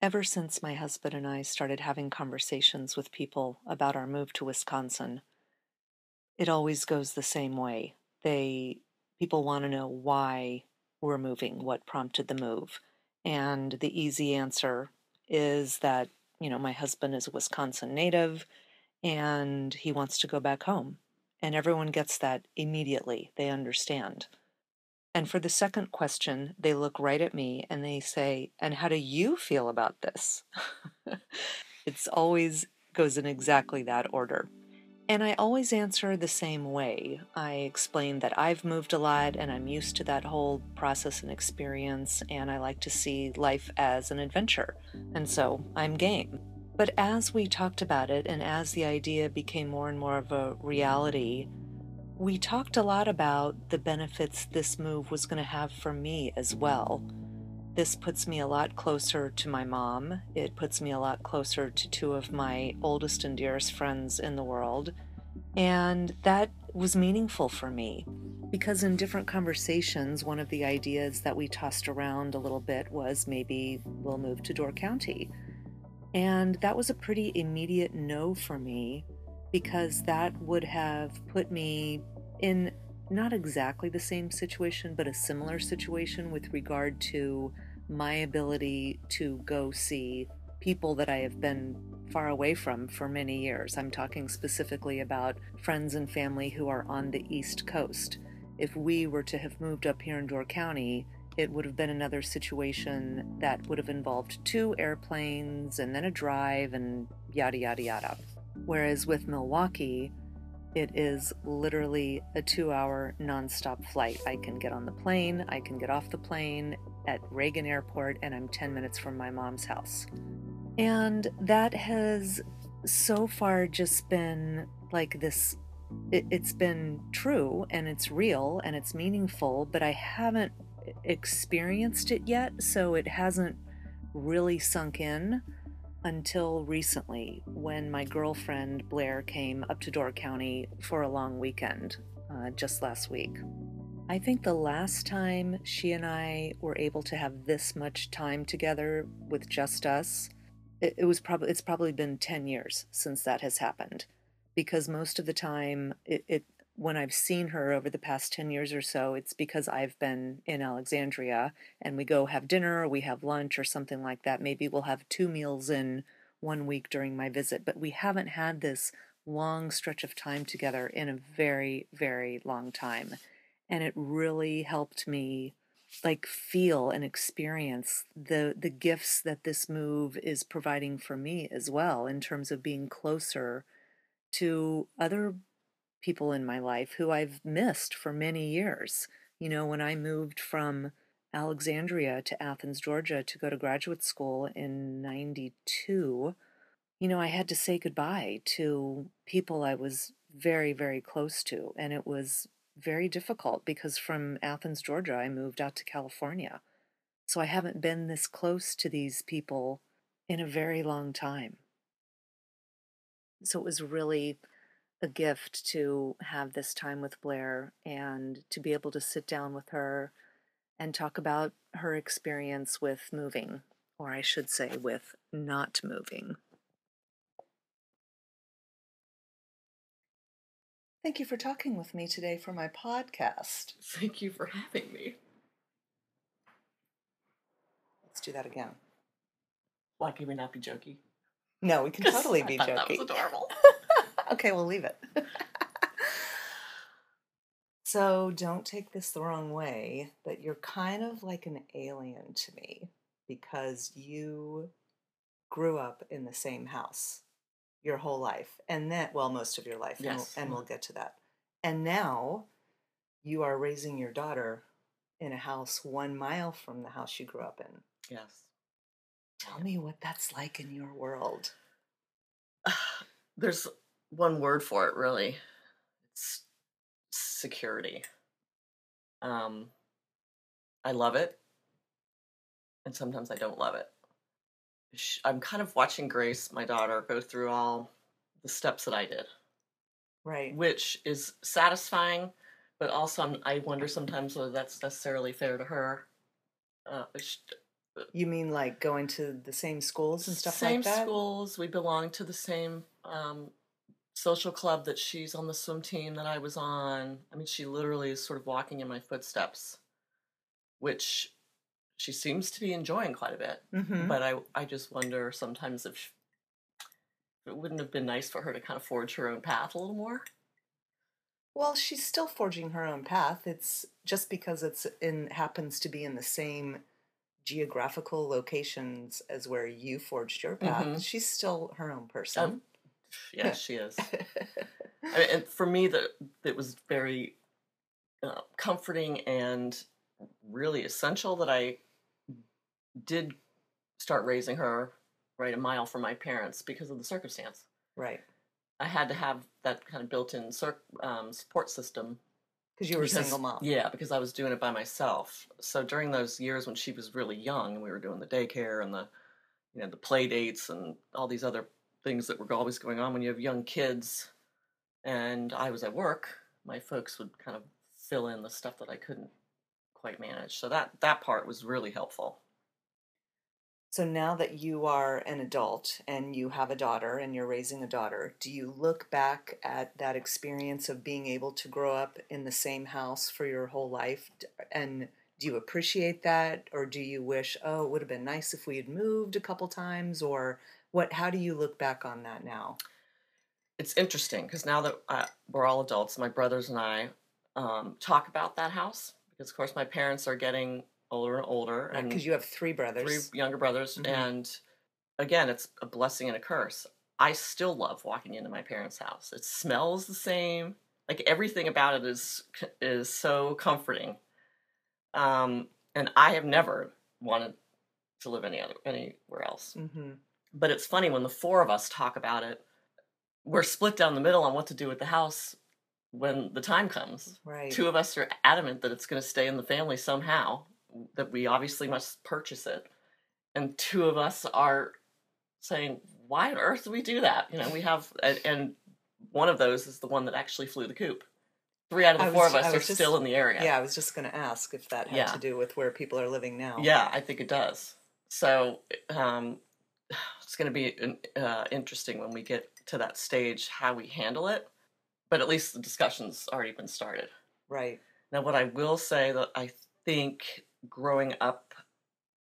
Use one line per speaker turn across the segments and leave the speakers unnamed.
Ever since my husband and I started having conversations with people about our move to Wisconsin, it always goes the same way. They people want to know why we're moving, what prompted the move. And the easy answer is that, you know, my husband is a Wisconsin native and he wants to go back home. And everyone gets that immediately. They understand. And for the second question, they look right at me and they say, And how do you feel about this? it's always goes in exactly that order. And I always answer the same way. I explain that I've moved a lot and I'm used to that whole process and experience, and I like to see life as an adventure. And so I'm game. But as we talked about it and as the idea became more and more of a reality, we talked a lot about the benefits this move was going to have for me as well. This puts me a lot closer to my mom. It puts me a lot closer to two of my oldest and dearest friends in the world. And that was meaningful for me because in different conversations, one of the ideas that we tossed around a little bit was maybe we'll move to Door County. And that was a pretty immediate no for me because that would have put me in not exactly the same situation, but a similar situation with regard to my ability to go see people that I have been far away from for many years. I'm talking specifically about friends and family who are on the East Coast. If we were to have moved up here in Door County, it would have been another situation that would have involved two airplanes and then a drive and yada, yada, yada. Whereas with Milwaukee, it is literally a two hour nonstop flight. I can get on the plane, I can get off the plane at Reagan Airport, and I'm 10 minutes from my mom's house. And that has so far just been like this it, has been true and it's real and it's meaningful, but I haven't experienced it yet, so it hasn't really sunk in until recently when my girlfriend Blair came up to Door County for a long weekend uh, just last week. I think the last time she and I were able to have this much time together with just us, it, it was probably it's probably been 10 years since that has happened because most of the time it, it when I've seen her over the past 10 years or so, it's because I've been in Alexandria and we go have dinner or we have lunch or something like that. Maybe we'll have two meals in one week during my visit, but we haven't had this long stretch of time together in a very, very long time. And it really helped me like feel and experience the the gifts that this move is providing for me as well in terms of being closer to other people in my life who I've missed for many years. You know, when I moved from Alexandria to Athens, Georgia to go to graduate school in 92, you know, I had to say goodbye to people I was very, very close to. And it was very difficult because from Athens, Georgia, I moved out to California. So I haven't been this close to these people in a very long time. So it was really a gift to have this time with Blair and to be able to sit down with her and talk about her experience with moving, or I should say, with not moving. Thank you for talking with me today for my podcast.
Thank you for having me.
Let's do that again.
Why can we not be jokey?
No, we can totally be jokey.
That was adorable.
okay, we'll leave it. so don't take this the wrong way, but you're kind of like an alien to me because you grew up in the same house your whole life. And then, well, most of your life.
Yes.
And, we'll, and we'll get to that. And now you are raising your daughter in a house one mile from the house you grew up in.
Yes.
Tell me what that's like in your world.
There's one word for it, really. It's security. Um, I love it, and sometimes I don't love it. I'm kind of watching Grace, my daughter, go through all the steps that I did,
Right.
which is satisfying, but also I'm, I wonder sometimes whether that's necessarily fair to her. Uh,
You mean like going to the same schools and stuff
same
like that?
Same schools. We belong to the same um, social club that she's on the swim team that I was on. I mean, she literally is sort of walking in my footsteps, which she seems to be enjoying quite a bit.
Mm-hmm.
But I, I just wonder sometimes if, sh if it wouldn't have been nice for her to kind of forge her own path a little more.
Well, she's still forging her own path. It's just because it's in happens to be in the same geographical locations as where you forged your path.
Mhm.
She's still her own person.
Um, yes, she is. I mean, and for me, that it was very uh, comforting and really essential that I did start raising her right a mile from my parents because of the circumstance.
right.
I had to have that kind of built-in cir- um, support system.
Because you were a
because-
single mom.
Yeah, because I was doing it by myself. So during those years when she was really young, and we were doing the daycare and the, you know, the play dates and all these other things that were always going on when you have young kids, and I was at work, my folks would kind of fill in the stuff that I couldn't quite manage. So that that part was really helpful.
So now that you are an adult and you have a daughter and you're raising a daughter, do you look back at that experience of being able to grow up in the same house for your whole life? And do you appreciate that? Or do you wish, oh, it would have been nice if we had moved a couple times? Or what? how do you look back on that now?
It's interesting because now that uh, we're all adults, my brothers and I um, talk about that house because, of course, my parents are getting older and older, and
Because you have three brothers.
three younger brothers,
Mhm.
and again, it's a blessing and a curse. I still love walking into my parents' house. It smells the same. Like everything about it is is so comforting. Um, and I have never wanted to live any other anywhere else.
hmm
But it's funny when the four of us talk about it. We're split down the middle on what to do with the house when the time comes.
Right.
Two of us are adamant that it's going to stay in the family somehow, that we obviously must purchase it. And two of us are saying, why on earth do we do that? You know, we have, and, one of those is the one that actually flew the coop. Three out of the
I
four of us are
just-
still in the area.
Yeah, I was just going to ask if that had
Yeah.
to do with where people are living now.
Yeah, I think it does. So um, it's going to be uh, interesting when we get to that stage how we handle it. But at least the discussion's already been started.
Right.
Now, what I will say that I think growing up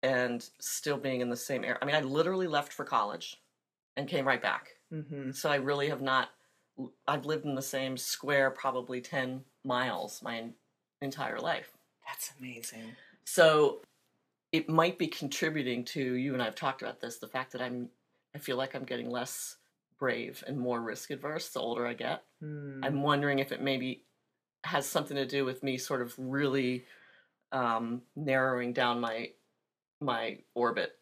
and still being in the same area, I mean, I literally left for college and came right back.
hmm
So I really have not, I've lived in the same square probably 10 miles my entire life.
That's amazing.
So it might be contributing to you and I've talked about this the fact that I'm I feel like I'm getting less brave and more risk adverse the older I get.
Hmm.
I'm wondering if it maybe has something to do with me sort of really um, narrowing down my my orbit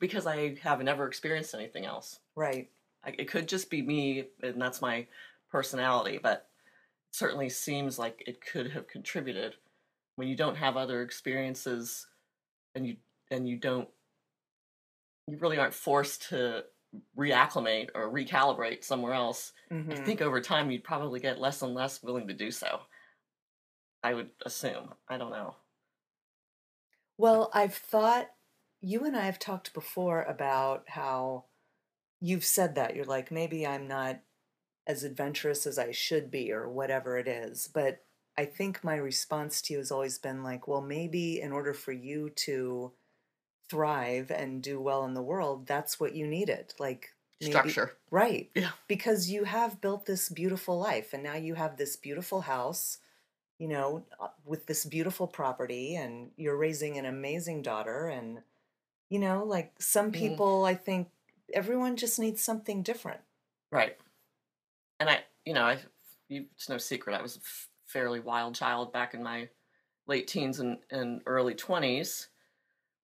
because I have never experienced anything else.
Right.
I, it could just be me, and that's my personality, but it certainly seems like it could have contributed when you don't have other experiences, and you and you don't, you really aren't forced to reacclimate or recalibrate somewhere else. I
Mhm.
think over time you'd probably get less and less willing to do so. I would assume. I don't know.
Well, I've thought you and I have talked before about how you've said that you're like maybe I'm not as adventurous as I should be or whatever it is, but I think my response to you has always been like, well, maybe in order for you to thrive and do well in the world, that's what you needed. Like maybe-
Structure.
Right.
Yeah.
Because you have built this beautiful life and now you have this beautiful house, you know, uh, with this beautiful property and you're raising an amazing daughter and you know, like some
Mhm.
people I think everyone just needs something different.
Right. And I, you know, I, you, it's no secret, I was fairly wild child back in my late teens and, and early 20s,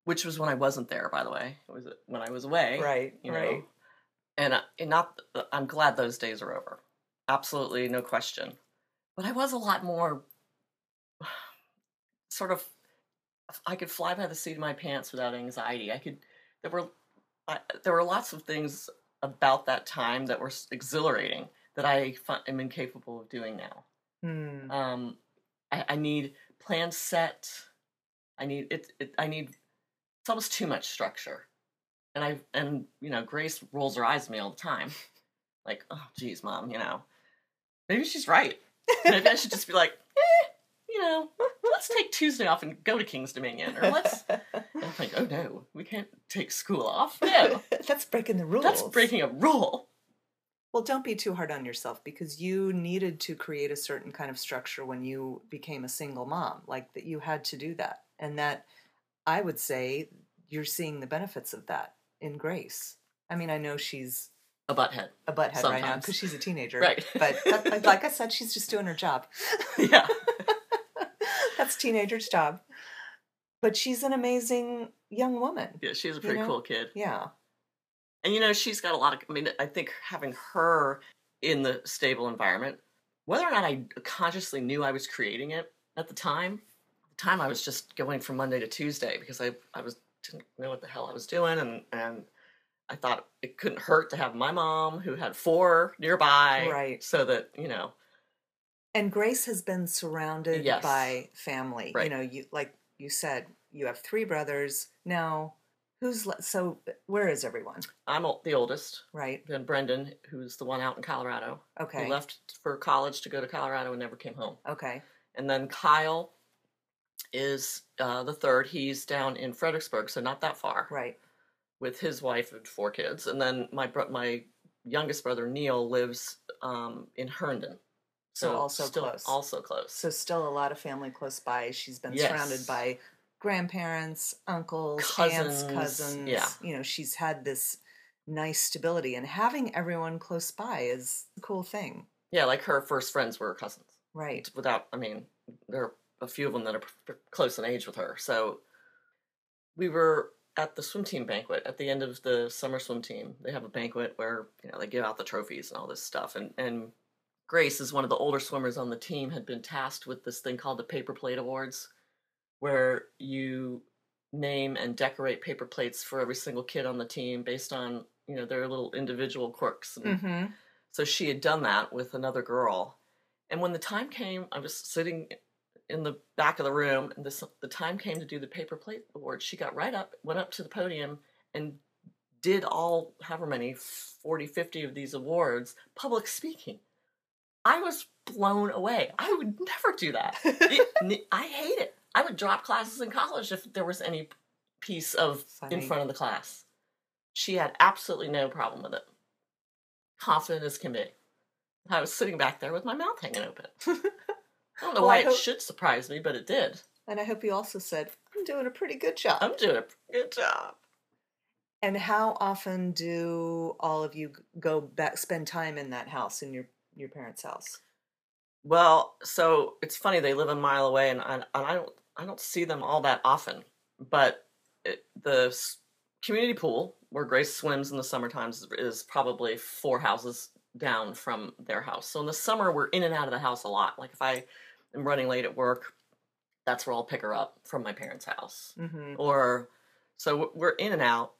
which was when I wasn't there, by the way. It was when I was away.
Right.
You know,
right.
and, I- and not, I'm glad those days are over. Absolutely, no question. But I was a lot more sort of, I could fly by the seat of my pants without anxiety. I could, there were, I, there were lots of things about that time that were exhilarating that I am incapable of doing now.
Hmm.
Um, I, I need plans set. I need it, it. I need it's almost too much structure. And I and you know, Grace rolls her eyes at me all the time. Like, oh geez, mom, you know. Maybe she's right. Maybe I should just be like, eh, you know, let's take Tuesday off and go to Kings Dominion. Or let's and I'm like, oh no, we can't take school off. No.
That's breaking the rules.
That's breaking a rule.
Well, don't be too hard on yourself because you needed to create a certain kind of structure when you became a single mom. Like that you had to do that. And that I would say you're seeing the benefits of that in Grace. I mean, I know she's
A butthead.
a butthead right now because she's a teenager.
Right.
But that, like I said, she's just doing her job.
yeah.
That's teenager's job. But she's an amazing young woman.
Yeah, she's a pretty
know?
cool kid.
Yeah.
And you know, she's got a lot of. I mean, I think having her in the stable environment, whether or not I consciously knew I was creating it at the time, at the time I was just going from Monday to Tuesday because I I was didn't know what the hell I was doing, and and I thought it couldn't hurt to have my mom who had four nearby,
Right.
So that you know,
And Grace has been surrounded
Yes.
by family.
Right.
You know, you like you said, you have three brothers. Now, who's le- so where is everyone?
I'm o- the oldest.
Right?
Then Brendan, who's the one out in Colorado,
Okay.
who left for college to go to Colorado and never came home.
Okay.
And then Kyle is uh, the third. He's down in Fredericksburg, so not that far,
Right.
with his wife and four kids. And then my bro- my youngest brother Neil lives um, in Herndon,
So also
still
close.
Also close.
So still a lot of family close by. She's been
Yes.
surrounded by grandparents, uncles, aunts,
Cousins,
cousins.
yeah.
You know, she's had this nice stability and having everyone close by is a cool thing.
yeah, like her first friends were cousins.
Right.
Without, I mean, there are a few of them that are p- close in age with her. So we were at the swim team banquet at the end of the summer swim team. They have a banquet where you know they give out the trophies and all this stuff. And and Grace is one of the older swimmers on the team. Had been tasked with this thing called the paper plate awards, where you name and decorate paper plates for every single kid on the team based on you know their little individual quirks
Mm-hmm.
so she had done that with another girl. And when the time came, I was sitting in the back of the room, and this, the time came to do the paper plate award. She got right up, went up to the podium, and did all, however many, 40, 50 of these awards, public speaking. I was blown away. I would never do that. It- I hate it. I would drop classes in college if there was any piece of in front of the class. She had absolutely no problem with it. Confident as can be. I was sitting back there with my mouth hanging open. I don't know
Well,
why it should surprise me, but it did.
And I hope you also said, I'm doing a pretty good job.
I'm doing a good job.
and how often do all of you go back, spend time in that house, in your, your parents' house?
Well, so it's funny they live a mile away, and I, and I don't I don't see them all that often. But it, the s- community pool where Grace swims in the summer times is, is probably four houses down from their house. So in the summer we're in and out of the house a lot. Like if I am running late at work, that's where I'll pick her up from my parents' house.
Mm-hmm.
Or so we're in and out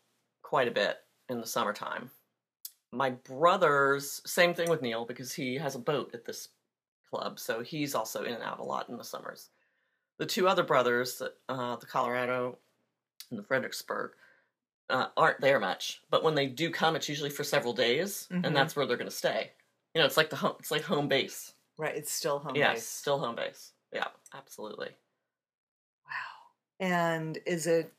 quite a bit in the summertime. My brother's same thing with Neil because he has a boat at this club, so he's also in and out a lot in the summers. The two other brothers, uh, the Colorado and the Fredericksburg, uh, aren't there much. But when they do come, it's usually for several days,
Mhm.
and that's where they're going to stay. You know, it's like the home, it's like home base.
Right, it's still home
yes,
base.
still home base. Yeah, absolutely.
Wow. And is it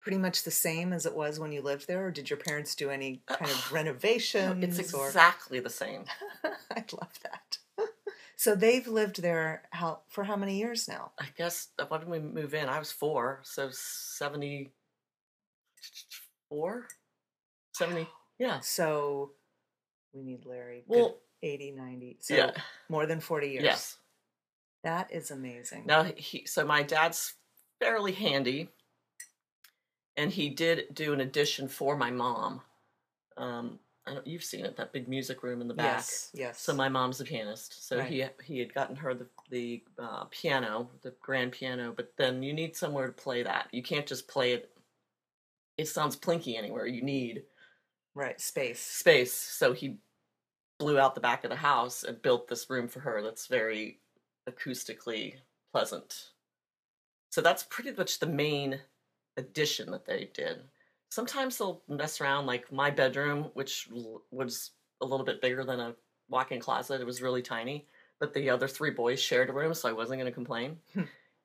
pretty much the same as it was when you lived there, or did your parents do any kind of
No,
renovations?
It's
or-
exactly the same.
I love that. So they've lived there how for how many years now?
I guess uh, when we move in? I was four, so 74? 70, yeah.
So we need Larry. Good
Well,
80, 90. So
yeah,
more than 40 years.
yes.
That is amazing.
Now, he, so my dad's fairly handy, and he did do an addition for my mom. Um, you've seen it, that big music room in the back.
Yes, yes.
So my mom's a pianist, so
Right.
he he had gotten her the the uh, piano, the grand piano. But then you need somewhere to play that. You can't just play it. It sounds plinky anywhere. You need
right, space.
space. So he blew out the back of the house and built this room for her. That's very acoustically pleasant. So that's pretty much the main addition that they did. Sometimes they'll mess around, like my bedroom, which was a little bit bigger than a walk-in closet. It was really tiny, but the other three boys shared a room, so I wasn't going to complain.
Hmm.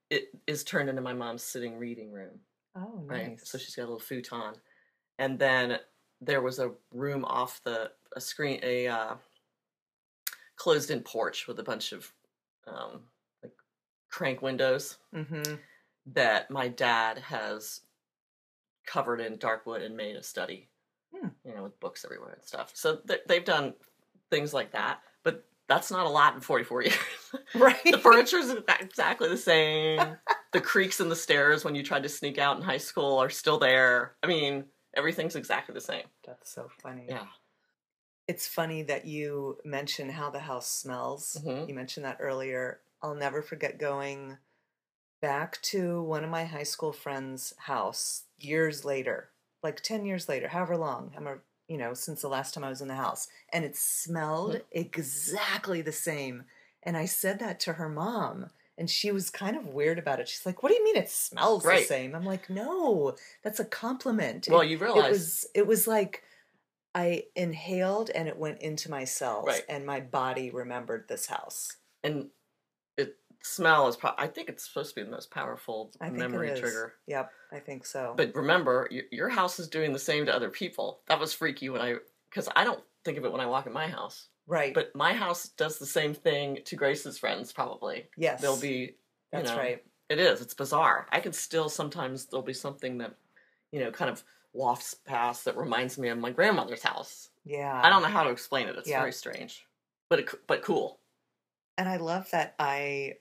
it is turned into my mom's sitting reading room
Oh,
right?
nice.
So she's got a little futon, and then there was a room off the a screen a uh, closed-in porch with a bunch of um, like crank windows
mm-hmm.
that my dad has covered in dark wood and made a study,
Hmm.
you know, with books everywhere and stuff. So th- they've done things like that, but that's not a lot in 44 years.
Right.
the furniture is exactly the same. the creaks in the stairs when you tried to sneak out in high school are still there. I mean, everything's exactly the same.
That's so funny.
Yeah.
It's funny that you mention how the house smells.
Mhm.
You mentioned that earlier. I'll never forget going back to one of my high school friends' house years later, like 10 years later, however long, I'm a, you know, since the last time I was in the house. And it smelled mm-hmm. exactly the same. And I said that to her mom. And she was kind of weird about it. She's like, "What do you mean it smells the same?" I'm like, "No, that's a compliment."
Well,
It-
you
it
realize
was it was like I inhaled and it went into my cells
Right.
and my body remembered this house.
and it smell is pro- I think it's supposed to be the most powerful
I think
memory
it is.
trigger.
Yep, I think so.
But remember, your, your house is doing the same to other people. That was freaky when I because I don't think of it when I walk in my house.
right.
But my house does the same thing to Grace's friends. Probably
yes.
they'll be.
That's
know,
right.
It is. It's bizarre. I can still sometimes there'll be something that, you know, kind of wafts past that reminds me of my grandmother's house.
Yeah.
I don't know how to explain it. It's
Yeah.
very strange, but it, but cool.
And I love that I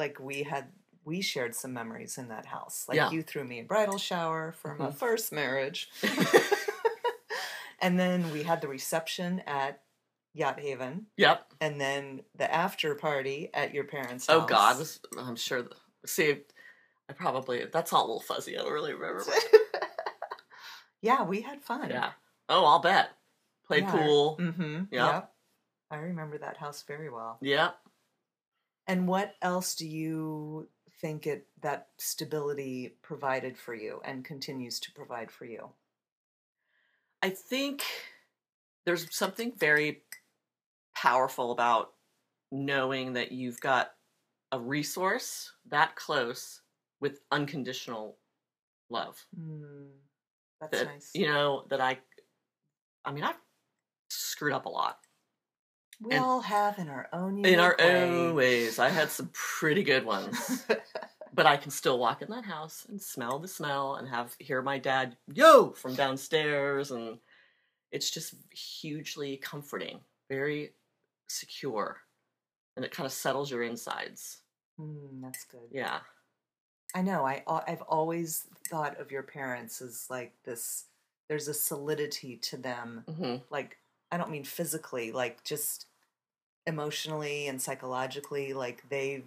like we had we shared some memories in that house. Like
Yeah.
you threw me a bridal shower for my
Mhm.
first marriage. and then we had the reception at Yacht Haven
Yep.
and then the after party at your parents' house.
Oh God, I'm sure. th- See, I probably that's all a little fuzzy. I don't really remember. but-
yeah, we had fun.
yeah. Oh, I'll bet. Played
Yeah.
pool.
Mm-hmm.
Yeah.
Yep. I remember that house very well.
Yeah.
And what else do you think it that stability provided for you and continues to provide for you?
I think there's something very powerful about knowing that you've got a resource that close with unconditional love.
Mm, that's
that
nice.
you know that I I mean I've screwed up a lot
we
and-
all have in our own
in our
unique
own ways. I had some pretty good ones. but I can still walk in that house and smell the smell and have hear my dad yo from downstairs and it's just hugely comforting, very secure. And it kind of settles your insides.
Mm, that's good.
Yeah.
I know. I I've always thought of your parents as like this. There's a solidity to them.
hmm
Like I don't mean physically, like just emotionally and psychologically. Like they've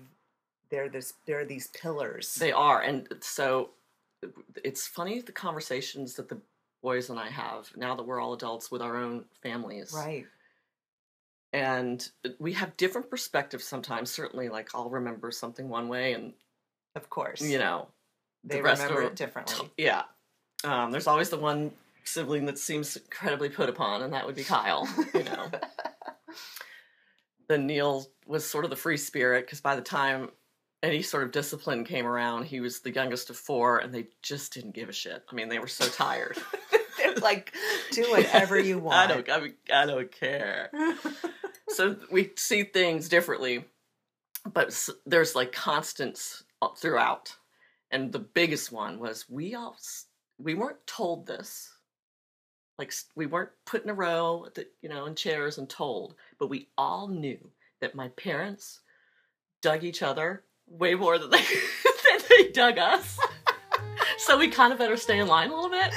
they're this they're these pillars.
They are. And so it's funny the conversations that the boys and I have now that we're all adults with our own families.
right.
And we have different perspectives sometimes. Certainly, like I'll remember something one way and,
Of course.
you know,
they
the
remember it differently.
Yeah. Um, there's always the one sibling that seems incredibly put upon, and that would be Kyle. You know. then Neil was sort of the free spirit because by the time any sort of discipline came around, he was the youngest of four, and they just didn't give a shit. I mean, they were so tired.
They're like, do whatever you want.
I don't. I, mean, I don't care. so we see things differently, but there's like constants throughout. And the biggest one was we all we weren't told this. Like we weren't put in a row, the, you know, in chairs and told, but we all knew that my parents dug each other way more than they than they dug us. so we kind of better stay in line a little bit.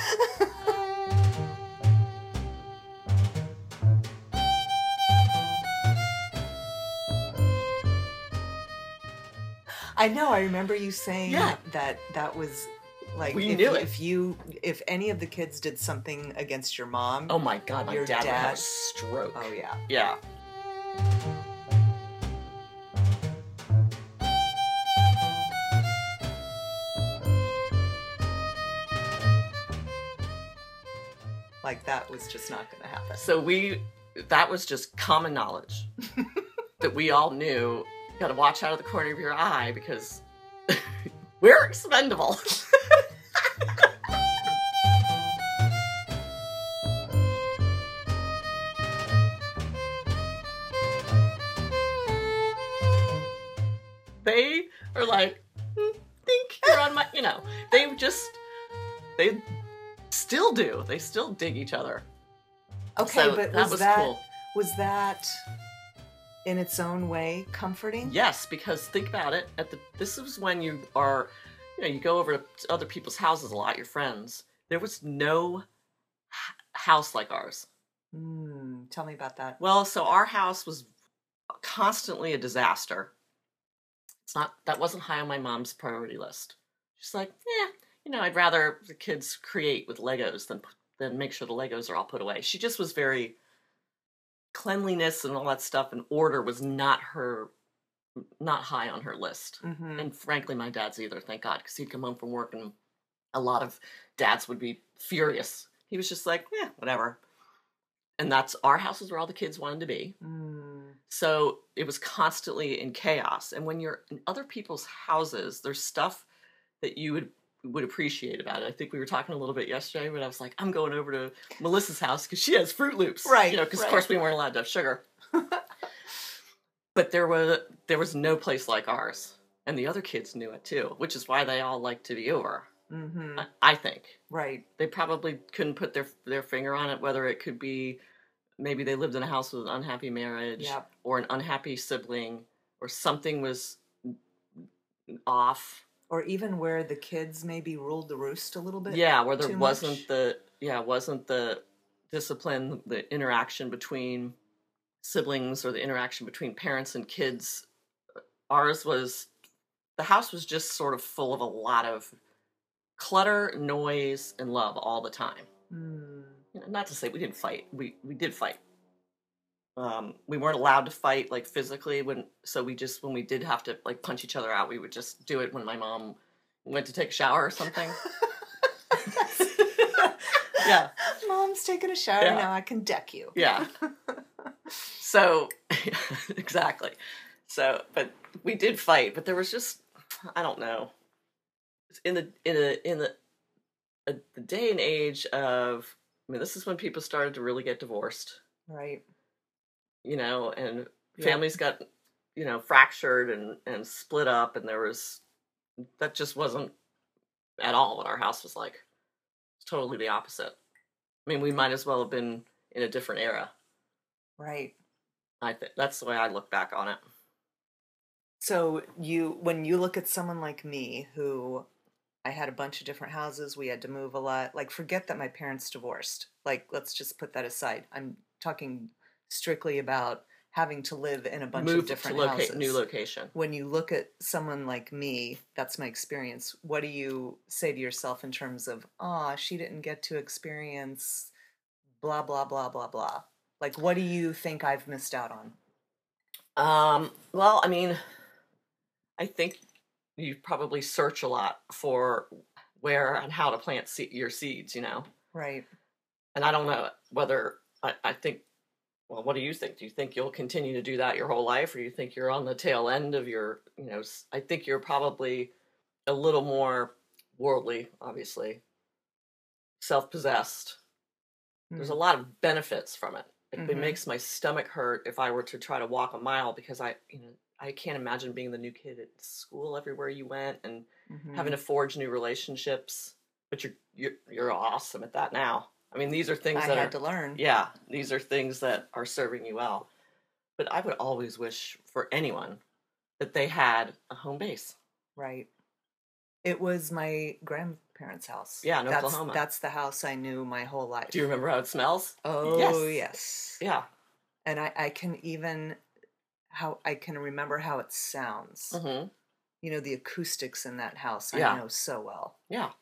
I know. I remember you saying
Yeah.
that that was like
We
if,
knew it.
if you if any of the kids did something against your mom.
Oh my god, my
Your
dad, would have a stroke.
oh yeah.
Yeah.
Like that was just not going to happen.
So we, that was just common knowledge that we all knew. You got to watch out of the corner of your eye because we're expendable. are like, "Hmm, think you're on my, you know, they just, they still do. They still dig each other.
Okay,
So
but
that
was,
was
that
cool.
was that in its own way comforting?
Yes, because think about it. At the this is when you are, you know, you go over to other people's houses a lot. Your friends. There was no house like ours.
Hmm, tell me about that.
Well, so our house was constantly a disaster. It's not that wasn't high on my mom's priority list. She's like, yeah, you know, I'd rather the kids create with Legos than than make sure the Legos are all put away. She just was very cleanliness and all that stuff and order was not her not high on her list.
hmm
And frankly, my dad's either, thank God, because he'd come home from work and a lot of dads would be furious. He was just like, yeah, whatever. And that's our house is where all the kids wanted to be.
Mm,
So it was constantly in chaos. And when you're in other people's houses, there's stuff that you would would appreciate about it. I think we were talking a little bit yesterday, but I was like, I'm going over to Melissa's house because she has Froot Loops,
Right,
You know, because
right.
of course we weren't allowed to have sugar. but there was there was no place like ours, and the other kids knew it too, which is why they all like to be over.
hmm
I, I think
Right.
they probably couldn't put their their finger on it whether it could be maybe they lived in a house with an unhappy marriage
Yep.
or an unhappy sibling or something was off
Or even where the kids maybe ruled the roost a little bit.
yeah where there wasn't
much?
the yeah wasn't the discipline the interaction between siblings or the interaction between parents and kids ours was the house was just sort of full of a lot of clutter noise and love all the time
Mm,
you know, not to say we didn't fight. We we did fight. Um, we weren't allowed to fight like physically when so we just when we did have to like punch each other out, we would just do it when my mom went to take a shower or something. yeah,
Mom's taking a shower
Yeah.
now. I can deck you.
yeah. So exactly. So, but we did fight, but there was just I don't know. In the in a in the a, the day and age of I mean, this is when people started to really get divorced.
Right.
you know, and
Yeah.
families got, you know, fractured and and split up, and there was that just wasn't at all what our house was like. It's totally the opposite. I mean, we might as well have been in a different era.
Right.
I think that's the way I look back on it.
So you when you look at someone like me who I had a bunch of different houses, we had to move a lot. Like forget that my parents divorced. Like let's just put that aside. I'm talking strictly about having to live in a bunch
Move
of different
to loca-
houses.
new location.
when you look at someone like me, that's my experience. What do you say to yourself in terms of, ah, she didn't get to experience blah blah blah blah blah? Like what do you think I've missed out on?
Um, well, I mean, I think you probably search a lot for where and how to plant se- your seeds. You know.
Right.
and I don't know whether I, I think. Well, what do you think? Do you think you'll continue to do that your whole life, or you think you're on the tail end of your? You know, I think you're probably a little more worldly, obviously, self-possessed. There's a
Mm.
lot of benefits from it. It, it
Mhm.
makes my stomach hurt if I were to try to walk a mile because I, you know, I can't imagine being the new kid at school everywhere you went and having
Mhm.
to forge new relationships. But you're you're you're awesome at that now. I mean, these are things
I
that
had
are
to learn.
yeah, these are things that are serving you well. But I would always wish for anyone that they had a home base.
Right. It was my grandparents' house.
Yeah, in
that's,
Oklahoma.
That's the house I knew my whole life.
Do you remember how it smells?
Oh
Yes.
yes.
Yeah.
And I, I can even how I can remember how it sounds.
hmm
You know, the acoustics in that house
Yeah.
I know so well.
Yeah.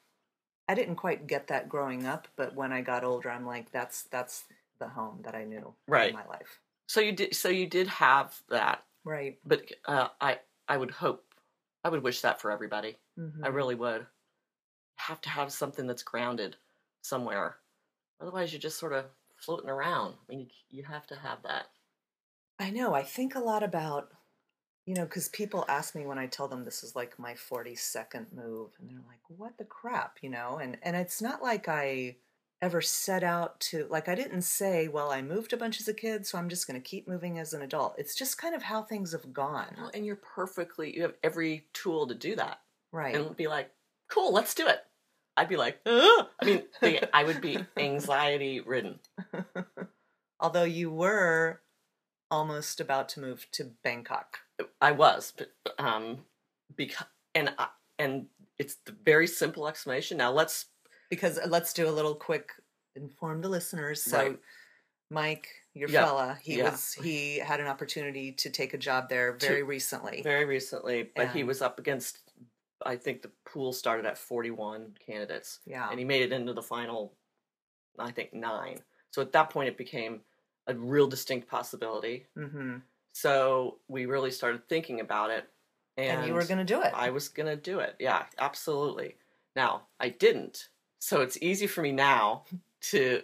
I didn't quite get that growing up, but when I got older I'm like, that's that's the home that I knew
Right.
in my life.
So you did. So you did have that,
Right.
but uh, I I would hope, I would wish that for everybody.
Mhm.
I really would. Have to have something that's grounded somewhere. Otherwise, you're just sort of floating around. I mean, you, you have to have that.
I know. I think a lot about, you know, because people ask me when I tell them this is like my 42nd move, and they're like, what the crap, you know? And, and it's not like I ever set out to, like, I didn't say, well, I moved a bunch as a kid, so I'm just going to keep moving as an adult. It's just kind of how things have gone.
Well, and you're perfectly, you have every tool to do that.
Right.
And be like, cool, let's do it. I'd be like, Ugh! I mean, I would be anxiety ridden.
Although you were almost about to move to Bangkok.
I was, but um, because and I, and it's the very simple explanation. Now let's
Because uh, let's do a little quick inform the listeners. So
Right.
Mike, your
Yeah,
fella, he
yeah.
was he had an opportunity to take a job there
To-
very recently.
very recently, but he was up against. I think the pool started at forty-one candidates,
yeah.
and he made it into the final. I think nine. So at that point, it became a real distinct possibility.
hmm
So we really started thinking about it, and,
And, you were going to do it.
I was gonna do it. Yeah, absolutely. Now I didn't, so it's easy for me now to,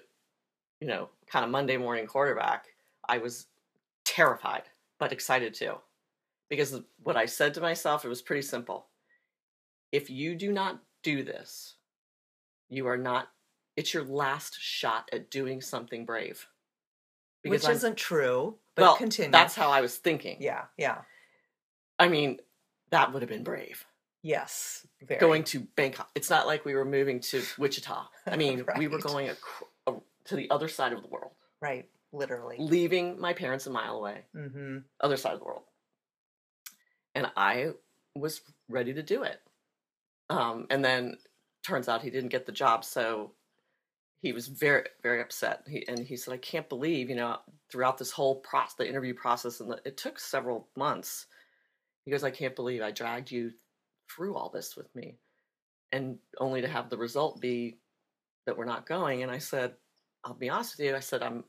you know, kind of Monday morning quarterback. I was terrified, but excited too, because what I said to myself it was pretty simple. If you do not do this, you are not. It's your last shot at doing something brave.
Which
I'm-
isn't true, but
well,
continue.
that's how I was thinking.
Yeah, yeah.
I mean, that would have been brave.
Yes. Very.
Going to Bangkok. It's not like we were moving to Wichita. I mean, we were going ac- a, to the other side of the world,
right, literally.
leaving my parents a mile away,
hmm
other side of the world. And I was ready to do it. Um, and then turns out he didn't get the job, so he was very, very upset. He and he said, "I can't believe, you know, throughout this whole process, the interview process, and the, it took several months. He goes, I can't believe I dragged you through all this with me, and only to have the result be that we're not going." And I said, "I'll be honest with you. I said, I'm,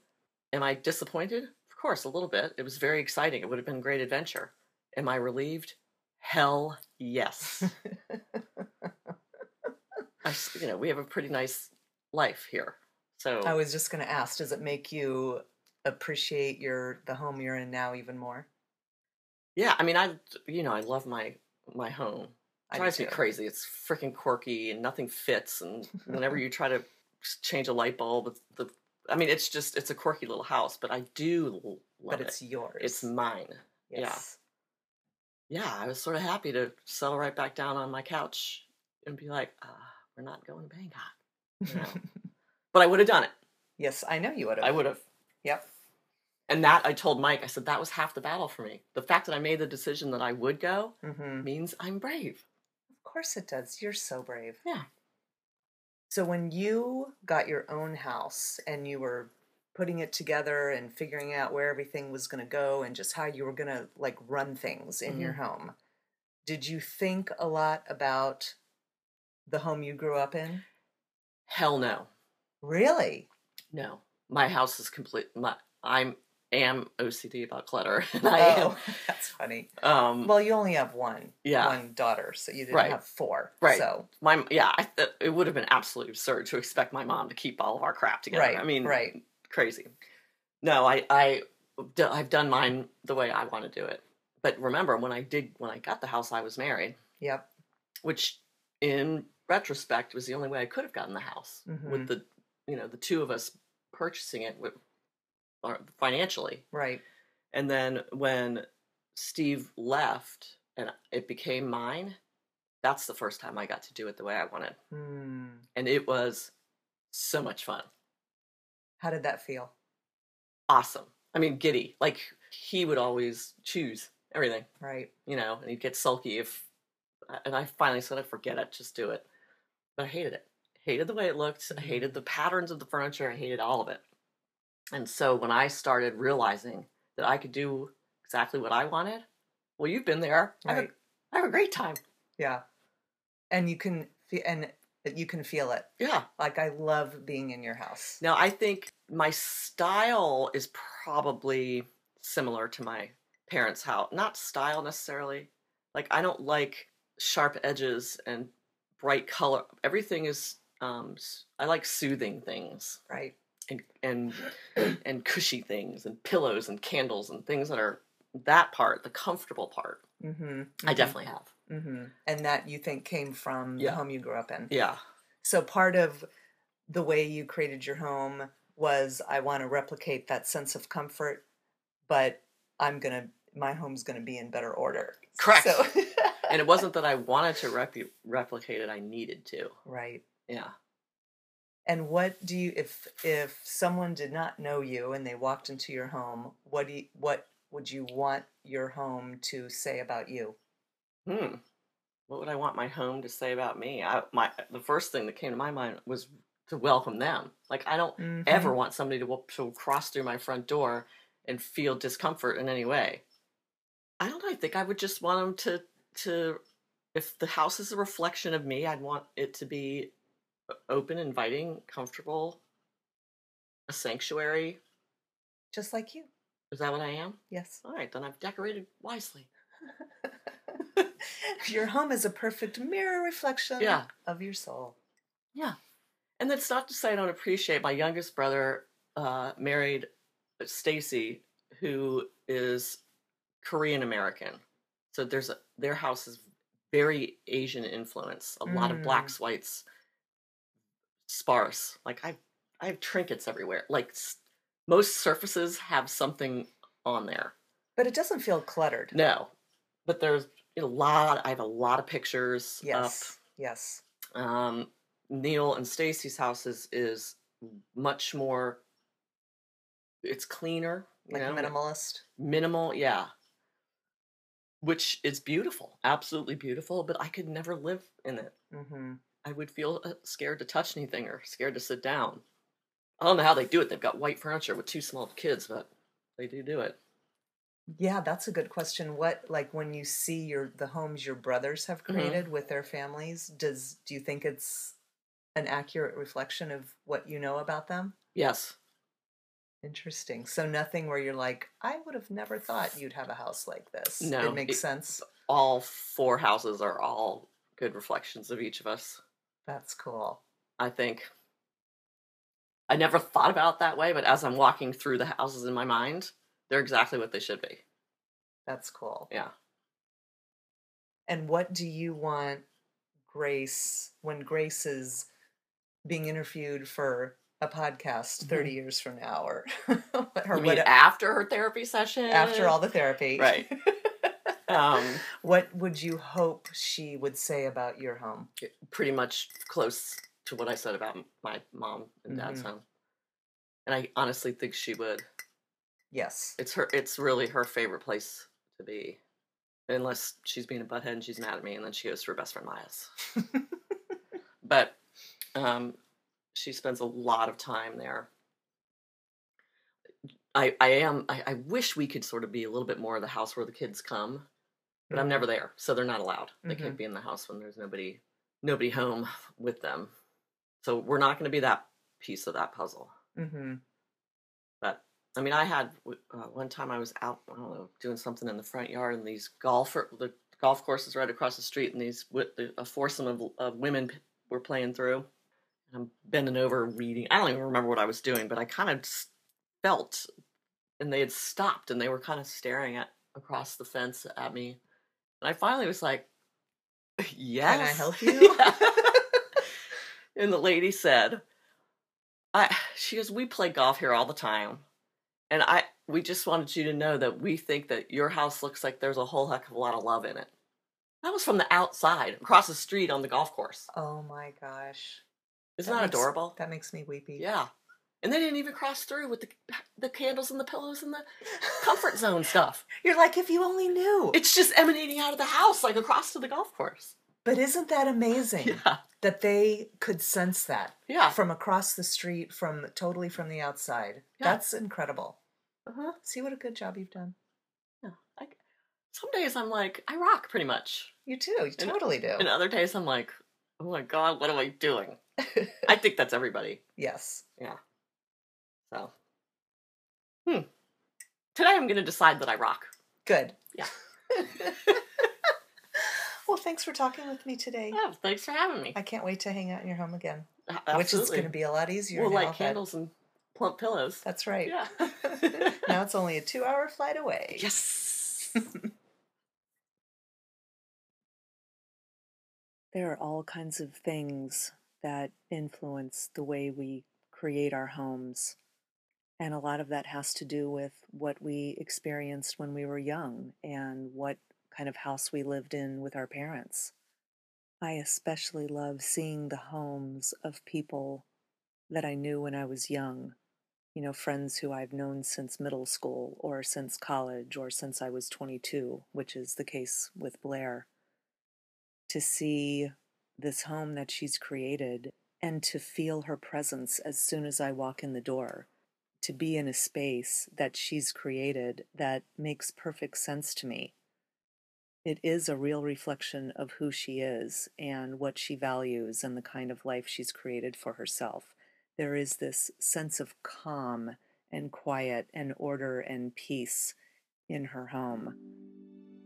am I disappointed? Of course, a little bit. It was very exciting. It would have been a great adventure. Am I relieved? Hell yes." I, you know, we have a pretty nice life here. So
I was just going to ask, does it make you appreciate your the home you're in now even more?
yeah, I mean, I you know, I love my my home.
I
It drives me crazy. It's freaking quirky and nothing fits. And whenever you try to change a light bulb, the I mean, it's just it's a quirky little house, but I do love
But it's
it.
yours.
It's mine. yeah. Yeah, I was sort of happy to settle right back down on my couch and be like, uh, we're not going to Bangkok. But I would have done it.
yes, I know you would have.
I would have.
Yep.
And that I told Mike, I said that was half the battle for me. The fact that I made the decision that I would go
hmm
means I'm brave.
Of course it does. You're so brave.
Yeah.
So when you got your own house and you were putting it together and figuring out where everything was going to go and just how you were going to like run things in your home, did you think a lot about the home you grew up in?
Hell no.
Really?
No. My house is complete. My, I'm am OCD about clutter. And I
oh, that's funny.
Um,
Well, you only have one,
Yeah.
one daughter, so you didn't
Right.
have four.
Right.
So
my yeah, I, th- it would have been absolutely absurd to expect my mom to keep all of our crap together.
right.
I mean,
right.
crazy. No, I I I've done mine the way I want to do it. But remember, when I did when I got the house, I was married,
Yep.
which in retrospect was the only way I could have gotten the house
Mhm.
with the you know the two of us purchasing it with financially.
Right.
And then when Steve left and it became mine, that's the first time I got to do it the way I wanted.
Hmm.
And it was so much fun.
How did that feel?
Awesome. I mean, giddy. Like he would always choose everything,
Right.
you know, and he'd get sulky if. And I finally said, I forget it, just do it. I hated it. Hated the way it looked. I mm-hmm. hated the patterns of the furniture. I hated all of it. And so when I started realizing that I could do exactly what I wanted, well, you've been there. I, have a, have a great time.
Yeah. And you can feel and you can feel it.
Yeah.
Like I love being in your house.
Now, I think my style is probably similar to my parents' house. Not style necessarily. Like, I don't like sharp edges and bright color. Everything is, um, I like soothing things
Right.
and and and cushy things and pillows and candles and things that are that part, the comfortable part.
Mm-hmm.
I definitely have.
Mm-hmm. And that you think came from
Yeah.
the home you grew up in.
Yeah.
So part of the way you created your home was I want to replicate that sense of comfort, but I'm gonna my home's gonna be in better order.
Correct.
So,
And it wasn't that I wanted to replicate it; I needed to.
right.
Yeah.
And what do you if if someone did not know you and they walked into your home, what do you, what would you want your home to say about you?
Hmm. What would I want my home to say about me? I, my the first thing that came to my mind was to welcome them. Like I don't
Mhm.
ever want somebody to, to cross through my front door and feel discomfort in any way. I don't know. I think I would just want them to to if the house is a reflection of me, I'd want it to be open, inviting, comfortable, a sanctuary.
just like you.
Is that what I am?
Yes.
All right, then I've decorated wisely.
your home is a perfect mirror reflection
Yeah.
of your soul.
Yeah. And that's not to say I don't appreciate my youngest brother uh, married Stacy, who is Korean American. So there's a, their house is very Asian influence. A lot of blacks, whites, sparse. Like I, I have trinkets everywhere. Like s- most surfaces have something on there.
But it doesn't feel cluttered.
No, but there's a lot. I have a lot of pictures
Yes. Yes.
Um, Neil and Stacy's house is is much more. It's cleaner,
Like
know,
minimalist.
minimal, yeah. Which is beautiful, absolutely beautiful. But I could never live in it.
Mm-hmm.
I would feel uh, scared to touch anything or scared to sit down. I don't know how they do it. They've got white furniture with two small kids, but they do do it.
Yeah, that's a good question. What like when you see your the homes your brothers have
Mhm.
created with their families, does do you think it's an accurate reflection of what you know about them?
Yes,
Interesting. So nothing where you're like, I would have never thought you'd have a house like this.
No,
it makes
it-
sense.
all four houses are all good reflections of each of us.
That's cool.
I think. I never thought about that way, but as I'm walking through the houses in my mind, they're exactly what they should be.
That's cool.
Yeah.
And what do you want Grace when Grace is being interviewed for a podcast 30 years from now or, or
Mm-hmm. You mean after her therapy session?
after all the therapy?
Right. Um,
what would you hope she would say about your home?
pretty much close to what I said about my mom and dad's
Mhm.
home. And I honestly think she would.
Yes.
It's her. It's really her favorite place to be, unless she's being a butthead and she's mad at me, and then she goes to her best friend Maya's. but um, she spends a lot of time there. I I am I, I wish we could sort of be a little bit more of the house where the kids come, but I'm
Mhm.
never there, so they're not allowed. They
Mhm.
can't be in the house when there's nobody nobody home with them. So we're not going to be that piece of that puzzle.
Mm-hmm.
But I mean, I had uh, one time I was out, I don't know, doing something in the front yard, and these golfer the golf course is right across the street, and these a foursome of, of women were playing through. I'm bending over reading. I don't even remember what I was doing, but I kind of felt, and they had stopped, and they were kind of staring at across the fence at me, and I finally was like, "Yes, can I
help you?"
Yeah. and the lady said, I she goes, We play golf here all the time. And I we just wanted you to know that we think that your house looks like there's a whole heck of a lot of love in it. That was from the outside, across the street on the golf course.
Oh my gosh.
Isn't that,
makes-
adorable?
That makes me weepy.
Yeah. And they didn't even cross through with the the candles and the pillows and the comfort zone stuff.
You're like, if you only knew.
It's just emanating out of the house, like across to the golf course.
but isn't that amazing
Yeah.
that they could sense that
Yeah.
from across the street, from totally from the outside?
Yeah.
That's incredible.
Uh-huh.
See what a good job you've done.
Yeah. I, some days I'm like, I rock pretty much.
You too. You
And-
totally do.
And other days I'm like, oh my god, what am I doing? I think that's everybody.
yes. Yeah.
So, hmm. Today I'm going to decide that I rock.
Good.
Yeah.
well, thanks for talking with me today.
Oh, thanks for having me.
I can't wait to hang out in your home again.
A-
which is going to be a lot easier.
We'll light
that-
candles and plump pillows.
That's right.
Yeah.
now it's only a two-hour flight away.
yes.
There are all kinds of things that influence the way we create our homes. And a lot of that has to do with what we experienced when we were young and what kind of house we lived in with our parents. I especially love seeing the homes of people that I knew when I was young. You know, friends who I've known since middle school or since college or since I was 22, which is the case with Blair to see this home that she's created and to feel her presence as soon as I walk in the door, to be in a space that she's created that makes perfect sense to me. It is a real reflection of who she is and what she values and the kind of life she's created for herself. There is this sense of calm and quiet and order and peace in her home.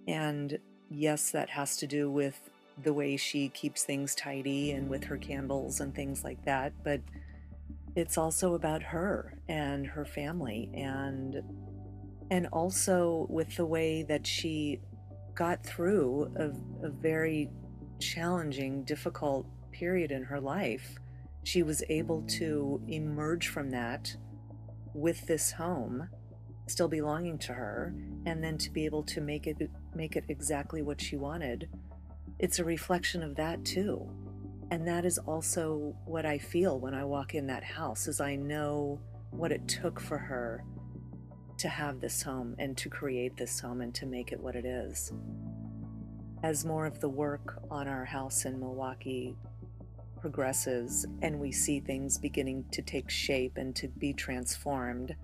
And yes, that has to do with the way she keeps things tidy and with her candles and things like that, but it's also about her and her family and and also with the way that she got through a, a very challenging, difficult period in her life. She was able to emerge from that with this home still belonging to her and then to be able to make it make it exactly what she wanted it's a reflection of that too. And that is also what i feel when i walk in that house is i know what it took for her to have this home and to create this home and to make it what it is. As more of the work on our house in milwaukee progresses and we see things beginning to take shape and to be transformed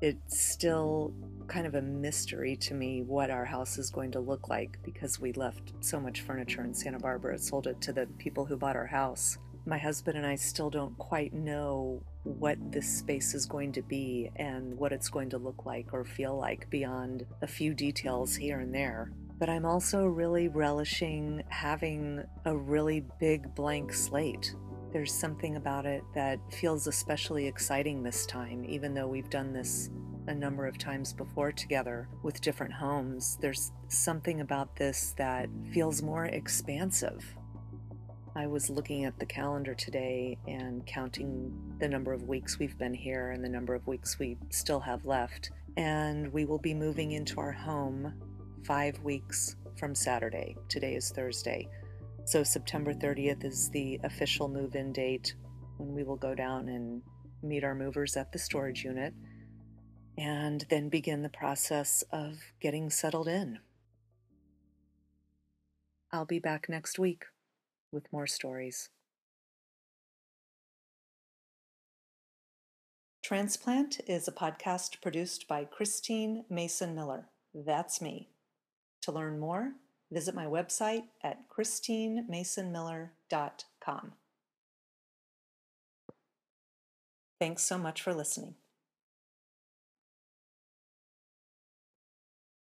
it's still kind of a mystery to me what our house is going to look like because we left so much furniture in Santa Barbara, sold it to the people who bought our house. My husband and I still don't quite know what this space is going to be and what it's going to look like or feel like beyond a few details here and there. But I'm also really relishing having a really big blank slate there's something about it that feels especially exciting this time, even though we've done this a number of times before together with different homes. There's something about this that feels more expansive. I was looking at the calendar today and counting the number of weeks we've been here and the number of weeks we still have left. And we will be moving into our home five weeks from Saturday. Today is Thursday. So September 30th is the official move in date when we will go down and meet our movers at the storage unit and then begin the process of getting settled in. I'll be back next week with more stories. Transplant is a podcast produced by Christine Mason Miller. That's me. To learn more, visit my website at christinemasonmiller.com. Thanks so much for listening.